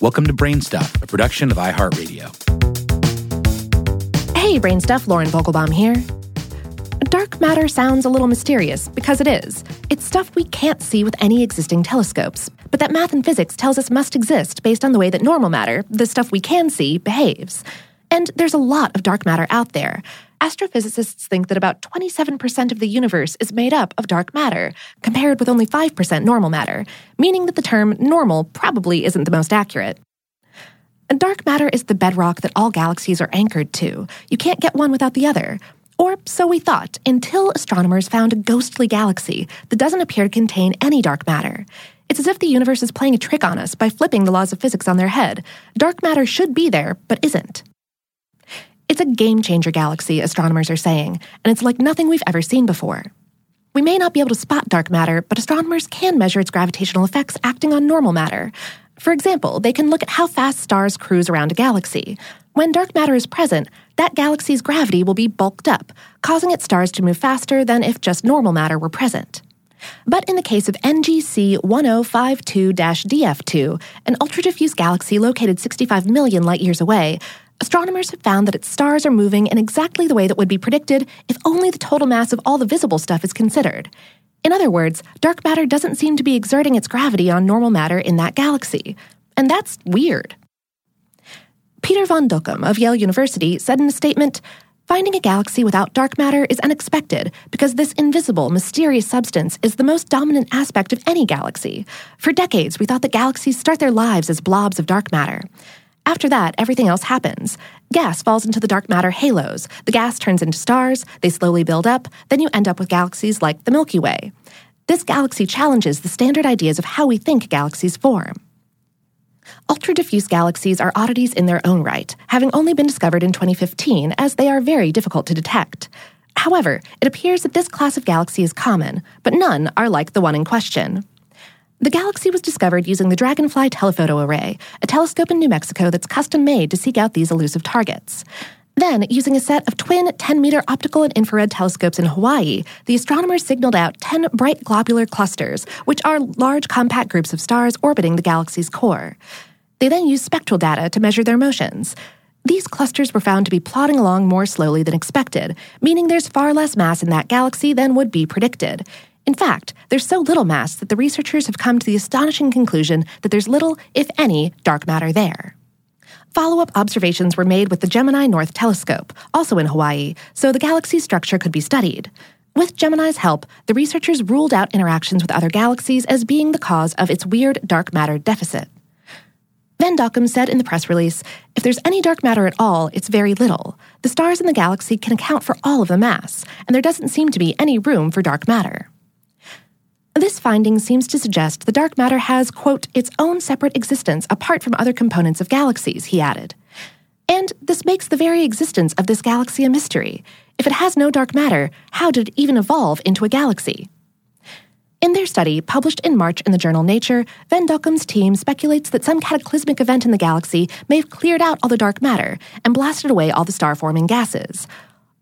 Welcome to Brainstuff, a production of iHeartRadio. Hey, Brainstuff, Lauren Vogelbaum here. Dark matter sounds a little mysterious because it is. It's stuff we can't see with any existing telescopes, but that math and physics tells us must exist based on the way that normal matter, the stuff we can see, behaves. And there's a lot of dark matter out there. Astrophysicists think that about 27% of the universe is made up of dark matter, compared with only 5% normal matter, meaning that the term normal probably isn't the most accurate. And dark matter is the bedrock that all galaxies are anchored to. You can't get one without the other. Or so we thought, until astronomers found a ghostly galaxy that doesn't appear to contain any dark matter. It's as if the universe is playing a trick on us by flipping the laws of physics on their head. Dark matter should be there, but isn't. It's a game changer galaxy, astronomers are saying, and it's like nothing we've ever seen before. We may not be able to spot dark matter, but astronomers can measure its gravitational effects acting on normal matter. For example, they can look at how fast stars cruise around a galaxy. When dark matter is present, that galaxy's gravity will be bulked up, causing its stars to move faster than if just normal matter were present. But in the case of NGC 1052 DF2, an ultra diffuse galaxy located 65 million light years away, astronomers have found that its stars are moving in exactly the way that would be predicted if only the total mass of all the visible stuff is considered. In other words, dark matter doesn't seem to be exerting its gravity on normal matter in that galaxy. And that's weird. Pieter van Dokkum of Yale University said in a statement Finding a galaxy without dark matter is unexpected because this invisible, mysterious substance is the most dominant aspect of any galaxy. For decades, we thought that galaxies start their lives as blobs of dark matter. After that, everything else happens. Gas falls into the dark matter halos. The gas turns into stars, they slowly build up, then you end up with galaxies like the Milky Way. This galaxy challenges the standard ideas of how we think galaxies form. Ultra diffuse galaxies are oddities in their own right, having only been discovered in 2015 as they are very difficult to detect. However, it appears that this class of galaxy is common, but none are like the one in question. The galaxy was discovered using the Dragonfly Telephoto Array, a telescope in New Mexico that's custom made to seek out these elusive targets. Then, using a set of twin 10 meter optical and infrared telescopes in Hawaii, the astronomers signaled out 10 bright globular clusters, which are large compact groups of stars orbiting the galaxy's core. They then used spectral data to measure their motions. These clusters were found to be plodding along more slowly than expected, meaning there's far less mass in that galaxy than would be predicted. In fact, there's so little mass that the researchers have come to the astonishing conclusion that there's little, if any, dark matter there. Follow up observations were made with the Gemini North Telescope, also in Hawaii, so the galaxy's structure could be studied. With Gemini's help, the researchers ruled out interactions with other galaxies as being the cause of its weird dark matter deficit. Van Dokkum said in the press release if there's any dark matter at all, it's very little. The stars in the galaxy can account for all of the mass, and there doesn't seem to be any room for dark matter. This finding seems to suggest the dark matter has, quote, its own separate existence apart from other components of galaxies, he added. And this makes the very existence of this galaxy a mystery. If it has no dark matter, how did it even evolve into a galaxy? In their study, published in March in the journal Nature, Van Dokkum's team speculates that some cataclysmic event in the galaxy may have cleared out all the dark matter and blasted away all the star forming gases.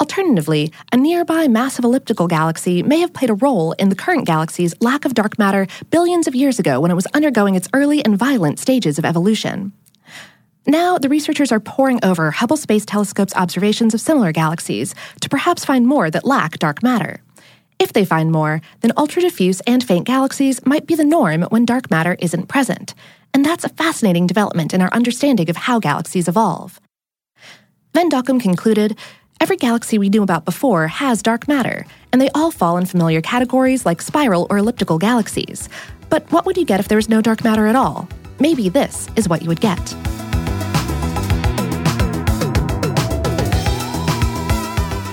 Alternatively, a nearby massive elliptical galaxy may have played a role in the current galaxy's lack of dark matter billions of years ago when it was undergoing its early and violent stages of evolution. Now, the researchers are poring over Hubble Space Telescope's observations of similar galaxies to perhaps find more that lack dark matter. If they find more, then ultra diffuse and faint galaxies might be the norm when dark matter isn't present. And that's a fascinating development in our understanding of how galaxies evolve. Van Dokkum concluded Every galaxy we knew about before has dark matter, and they all fall in familiar categories like spiral or elliptical galaxies. But what would you get if there was no dark matter at all? Maybe this is what you would get.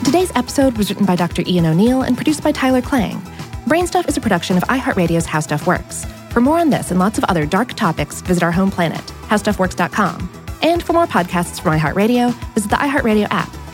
Today's episode was written by Dr. Ian O'Neill and produced by Tyler Klang. Brainstuff is a production of iHeartRadio's How Stuff Works. For more on this and lots of other dark topics, visit our home planet, howstuffworks.com. And for more podcasts from iHeartRadio, visit the iHeartRadio app